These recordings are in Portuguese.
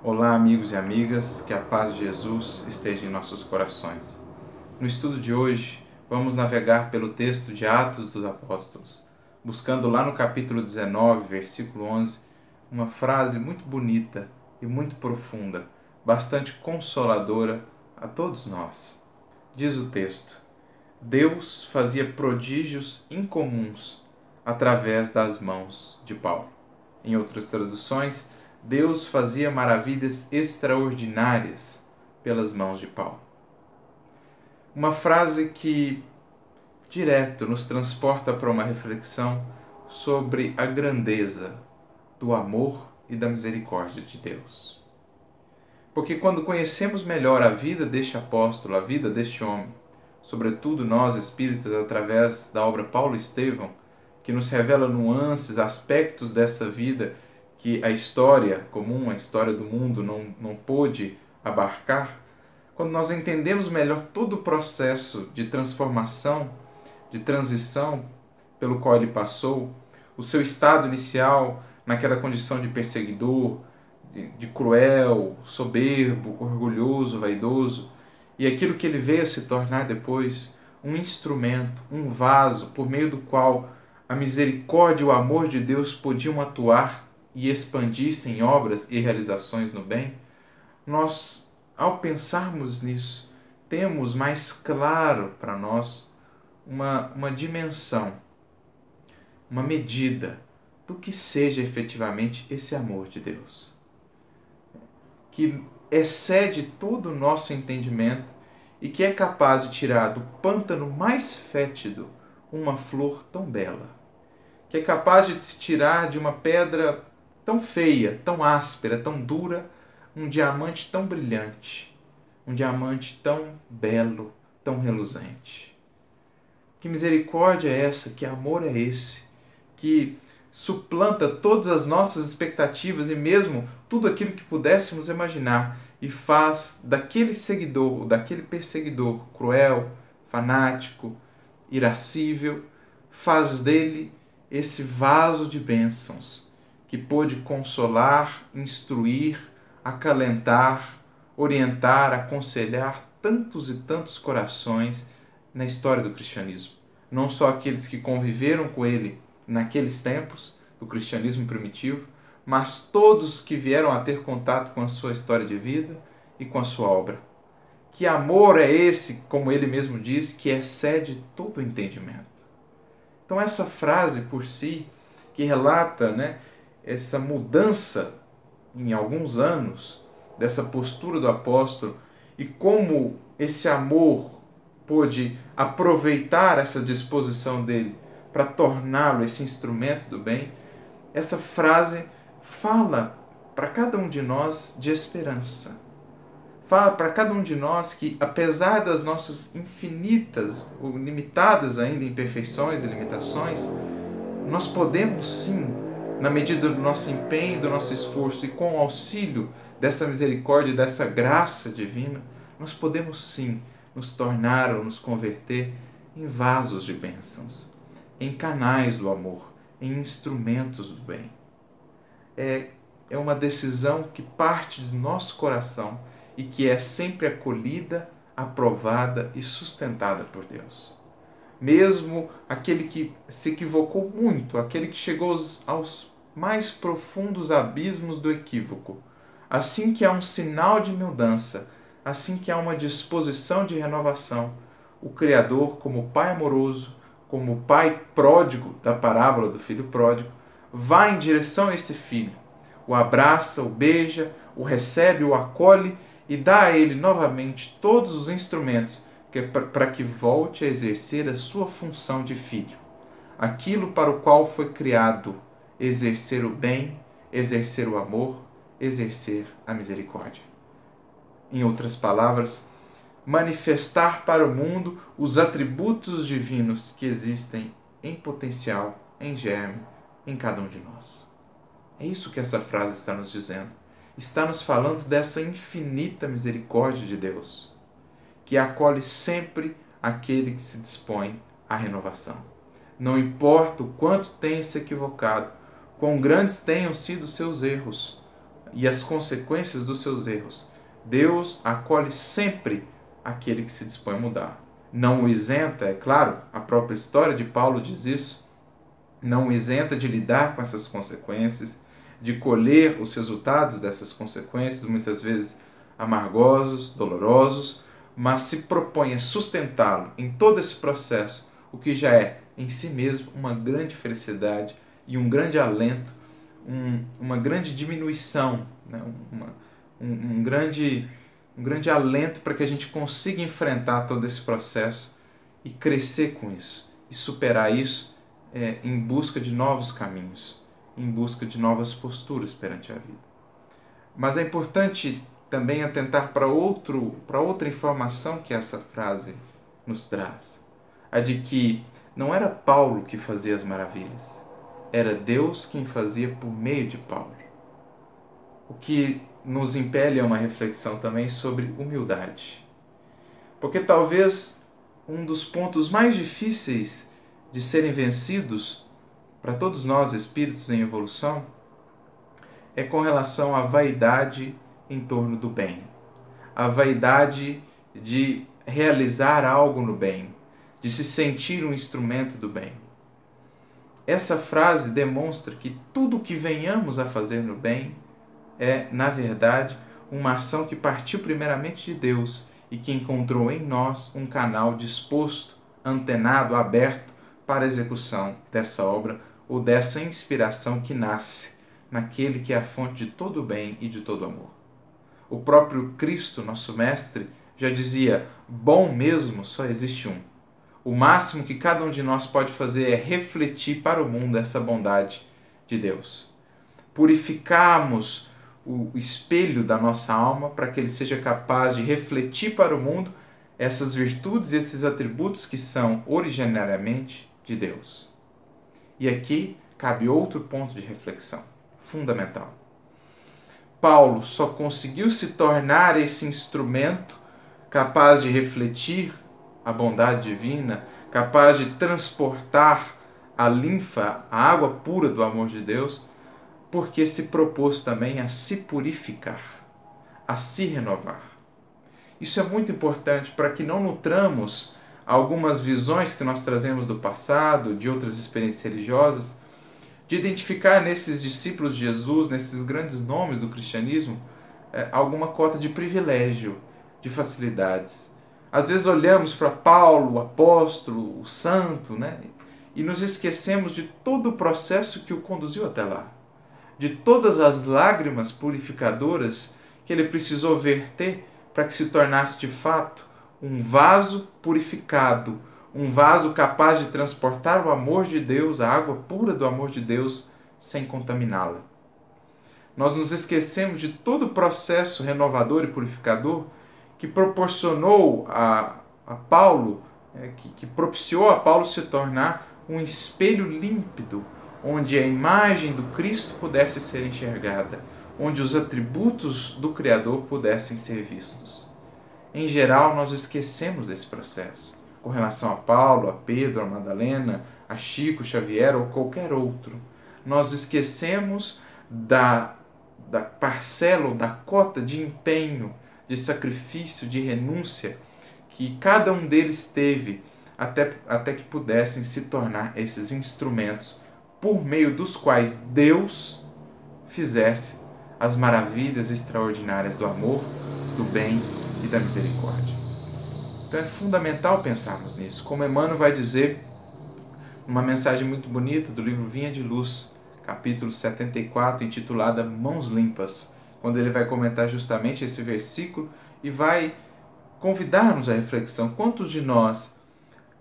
Olá, amigos e amigas, que a paz de Jesus esteja em nossos corações. No estudo de hoje, vamos navegar pelo texto de Atos dos Apóstolos, buscando lá no capítulo 19, versículo 11, uma frase muito bonita e muito profunda, bastante consoladora a todos nós. Diz o texto: Deus fazia prodígios incomuns através das mãos de Paulo. Em outras traduções, Deus fazia maravilhas extraordinárias pelas mãos de Paulo. Uma frase que direto nos transporta para uma reflexão sobre a grandeza do amor e da misericórdia de Deus. Porque quando conhecemos melhor a vida deste apóstolo, a vida deste homem, sobretudo nós espíritas através da obra Paulo Estevão, que nos revela nuances, aspectos dessa vida que a história comum, a história do mundo não, não pôde abarcar, quando nós entendemos melhor todo o processo de transformação, de transição pelo qual ele passou, o seu estado inicial naquela condição de perseguidor, de, de cruel, soberbo, orgulhoso, vaidoso, e aquilo que ele veio a se tornar depois um instrumento, um vaso por meio do qual a misericórdia e o amor de Deus podiam atuar e expandisse em obras e realizações no bem, nós, ao pensarmos nisso, temos mais claro para nós uma, uma dimensão, uma medida do que seja efetivamente esse amor de Deus, que excede todo o nosso entendimento e que é capaz de tirar do pântano mais fétido uma flor tão bela, que é capaz de tirar de uma pedra tão feia, tão áspera, tão dura, um diamante tão brilhante, um diamante tão belo, tão reluzente. Que misericórdia é essa? Que amor é esse? Que suplanta todas as nossas expectativas e mesmo tudo aquilo que pudéssemos imaginar e faz daquele seguidor, daquele perseguidor cruel, fanático, irascível, faz dele esse vaso de bênçãos que pôde consolar, instruir, acalentar, orientar, aconselhar tantos e tantos corações na história do cristianismo. Não só aqueles que conviveram com ele naqueles tempos do cristianismo primitivo, mas todos que vieram a ter contato com a sua história de vida e com a sua obra. Que amor é esse, como ele mesmo diz, que excede todo o entendimento? Então, essa frase por si, que relata né, essa mudança em alguns anos dessa postura do apóstolo e como esse amor pôde aproveitar essa disposição dele para torná-lo esse instrumento do bem, essa frase fala para cada um de nós de esperança. Fala para cada um de nós que, apesar das nossas infinitas ou limitadas ainda imperfeições e limitações, nós podemos sim na medida do nosso empenho, do nosso esforço e com o auxílio dessa misericórdia, dessa graça divina, nós podemos sim nos tornar ou nos converter em vasos de bênçãos, em canais do amor, em instrumentos do bem. É, é uma decisão que parte do nosso coração e que é sempre acolhida, aprovada e sustentada por Deus mesmo aquele que se equivocou muito, aquele que chegou aos, mais profundos abismos do equívoco. Assim que há um sinal de mudança, assim que há uma disposição de renovação, o Criador, como Pai amoroso, como Pai pródigo da parábola do filho pródigo, vai em direção a esse filho, o abraça, o beija, o recebe, o acolhe e dá a ele novamente todos os instrumentos para que volte a exercer a sua função de filho, aquilo para o qual foi criado, exercer o bem, exercer o amor, exercer a misericórdia. Em outras palavras, manifestar para o mundo os atributos divinos que existem em potencial, em germe, em cada um de nós. É isso que essa frase está nos dizendo. Está nos falando dessa infinita misericórdia de Deus que acolhe sempre aquele que se dispõe à renovação. Não importa o quanto tenha se equivocado, quão grandes tenham sido seus erros, e as consequências dos seus erros. Deus acolhe sempre aquele que se dispõe a mudar. Não o isenta, é claro, a própria história de Paulo diz isso, não o isenta de lidar com essas consequências, de colher os resultados dessas consequências, muitas vezes amargosos, dolorosos, mas se propõe a sustentá-lo em todo esse processo, o que já é em si mesmo uma grande felicidade e um grande alento, um, uma grande diminuição, né? uma, um, um, grande, um grande alento para que a gente consiga enfrentar todo esse processo e crescer com isso e superar isso é, em busca de novos caminhos, em busca de novas posturas perante a vida. Mas é importante também atentar para outro para outra informação que essa frase nos traz, a de que não era Paulo que fazia as maravilhas, era Deus quem fazia por meio de Paulo. O que nos impele a uma reflexão também sobre humildade. Porque talvez um dos pontos mais difíceis de serem vencidos para todos nós espíritos em evolução é com relação à vaidade em torno do bem. A vaidade de realizar algo no bem, de se sentir um instrumento do bem. Essa frase demonstra que tudo o que venhamos a fazer no bem é, na verdade, uma ação que partiu primeiramente de Deus e que encontrou em nós um canal disposto, antenado, aberto para a execução dessa obra ou dessa inspiração que nasce naquele que é a fonte de todo o bem e de todo o amor. O próprio Cristo, nosso Mestre, já dizia: bom mesmo só existe um. O máximo que cada um de nós pode fazer é refletir para o mundo essa bondade de Deus. Purificarmos o espelho da nossa alma para que ele seja capaz de refletir para o mundo essas virtudes e esses atributos que são originariamente de Deus. E aqui cabe outro ponto de reflexão fundamental. Paulo só conseguiu se tornar esse instrumento capaz de refletir a bondade divina, capaz de transportar a linfa, a água pura do amor de Deus, porque se propôs também a se purificar, a se renovar. Isso é muito importante para que não nutramos algumas visões que nós trazemos do passado, de outras experiências religiosas, de identificar nesses discípulos de Jesus, nesses grandes nomes do cristianismo, é, alguma cota de privilégio, de facilidades. Às vezes olhamos para Paulo, o apóstolo, o santo, né? e nos esquecemos de todo o processo que o conduziu até lá, de todas as lágrimas purificadoras que ele precisou verter para que se tornasse de fato um vaso purificado, um vaso capaz de transportar o amor de Deus, a água pura do amor de Deus, sem contaminá-la. Nós nos esquecemos de todo o processo renovador e purificador que proporcionou a, a Paulo, é, que, que propiciou a Paulo se tornar um espelho límpido, onde a imagem do Cristo pudesse ser enxergada, onde os atributos do Criador pudessem ser vistos. Em geral, nós esquecemos desse processo com relação a Paulo, a Pedro, a Madalena, a Chico Xavier ou qualquer outro. Nós esquecemos da, da parcela ou da cota de empenho, de sacrifício, de renúncia que cada um deles teve até, até que pudessem se tornar esses instrumentos por meio dos quais Deus fizesse as maravilhas extraordinárias do amor, do bem e da misericórdia. Então é fundamental pensarmos nisso. Como Emmanuel vai dizer, uma mensagem muito bonita do livro Vinha de Luz, capítulo 74, intitulada Mãos Limpas, quando ele vai comentar justamente esse versículo e vai convidar-nos à reflexão. Quantos de nós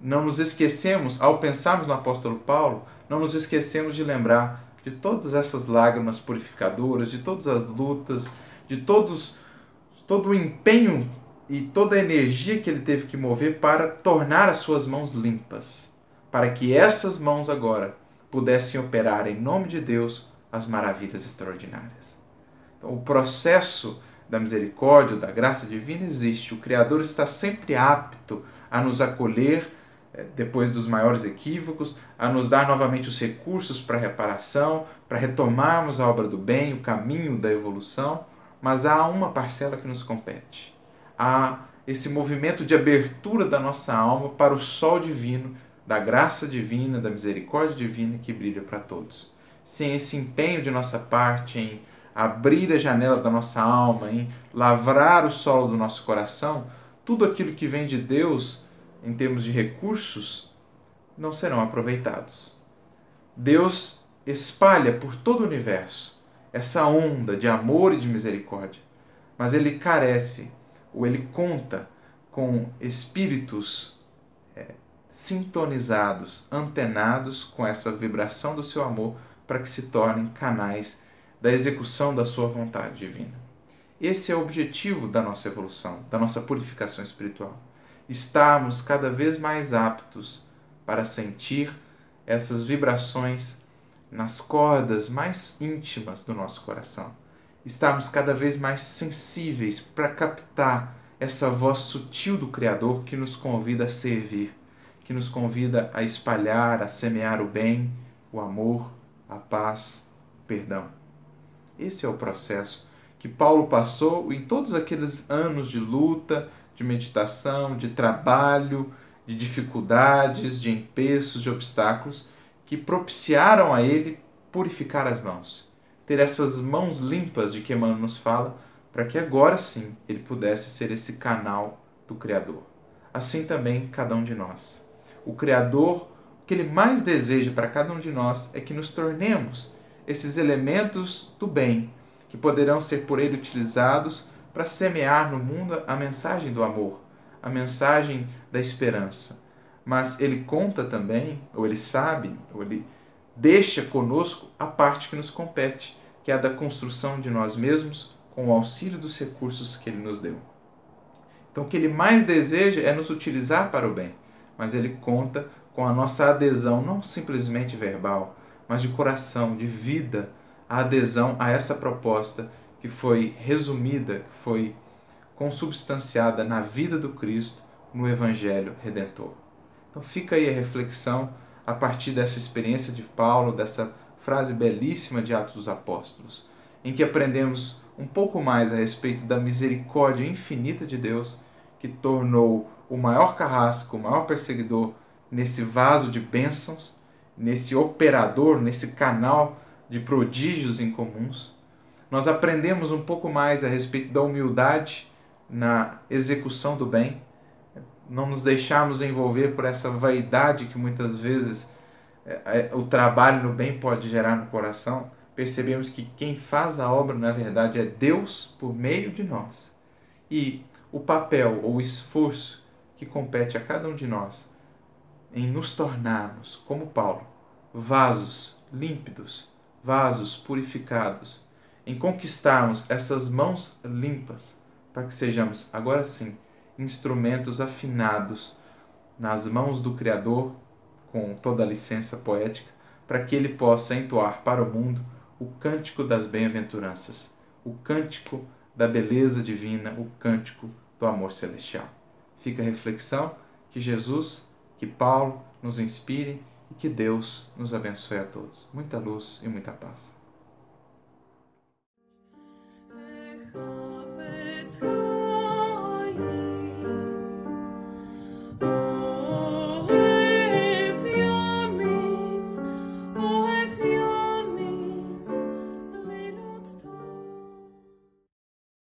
não nos esquecemos, ao pensarmos no apóstolo Paulo, não nos esquecemos de lembrar de todas essas lágrimas purificadoras, de todas as lutas, de todos todo o empenho e toda a energia que ele teve que mover para tornar as suas mãos limpas, para que essas mãos agora pudessem operar em nome de Deus as maravilhas extraordinárias. Então, o processo da misericórdia, da graça divina existe. O Criador está sempre apto a nos acolher é, depois dos maiores equívocos, a nos dar novamente os recursos para reparação, para retomarmos a obra do bem, o caminho da evolução, mas há uma parcela que nos compete. Há esse movimento de abertura da nossa alma para o sol divino, da graça divina, da misericórdia divina que brilha para todos. Sem esse empenho de nossa parte em abrir a janela da nossa alma, em lavrar o solo do nosso coração, tudo aquilo que vem de Deus, em termos de recursos, não serão aproveitados. Deus espalha por todo o universo essa onda de amor e de misericórdia, mas ele carece, ou ele conta com espíritos é, sintonizados, antenados com essa vibração do seu amor, para que se tornem canais da execução da sua vontade divina. Esse é o objetivo da nossa evolução, da nossa purificação espiritual. Estarmos cada vez mais aptos para sentir essas vibrações nas cordas mais íntimas do nosso coração. Estarmos cada vez mais sensíveis para captar essa voz sutil do Criador que nos convida a servir, que nos convida a espalhar, a semear o bem, o amor, a paz, o perdão. Esse é o processo que Paulo passou em todos aqueles anos de luta, de meditação, de trabalho, de dificuldades, de empeços, de obstáculos que propiciaram a ele purificar as mãos, ter essas mãos limpas de que Emmanuel nos fala, para que agora sim ele pudesse ser esse canal do Criador. Assim também cada um de nós. O Criador, o que ele mais deseja para cada um de nós é que nos tornemos esses elementos do bem, que poderão ser por ele utilizados para semear no mundo a mensagem do amor, a mensagem da esperança. Mas ele conta também, ou ele sabe, ou ele deixa conosco a parte que nos compete, que é a da construção de nós mesmos com o auxílio dos recursos que ele nos deu. Então, o que ele mais deseja é nos utilizar para o bem, mas ele conta com a nossa adesão, não simplesmente verbal, mas de coração, de vida, a adesão a essa proposta que foi resumida, que foi consubstanciada na vida do Cristo, no Evangelho Redentor. Então fica aí a reflexão a partir dessa experiência de Paulo, dessa frase belíssima de Atos dos Apóstolos, em que aprendemos um pouco mais a respeito da misericórdia infinita de Deus, que tornou o maior carrasco, o maior perseguidor, nesse vaso de bênçãos nesse operador, nesse canal de prodígios incomuns. Nós aprendemos um pouco mais a respeito da humildade na execução do bem, não nos deixarmos envolver por essa vaidade que muitas vezes é, é, o trabalho no bem pode gerar no coração. Percebemos que quem faz a obra, na verdade, é Deus por meio de nós. E o papel ou o esforço que compete a cada um de nós em nos tornarmos, como Paulo, vasos límpidos, vasos purificados, em conquistarmos essas mãos limpas, para que sejamos, agora sim, instrumentos afinados nas mãos do Criador, com toda a licença poética, para que ele possa entoar para o mundo o cântico das bem-aventuranças, o cântico da beleza divina, o cântico do amor celestial. Fica a reflexão que Jesus que Paulo nos inspire e que Deus nos abençoe a todos. Muita luz e muita paz.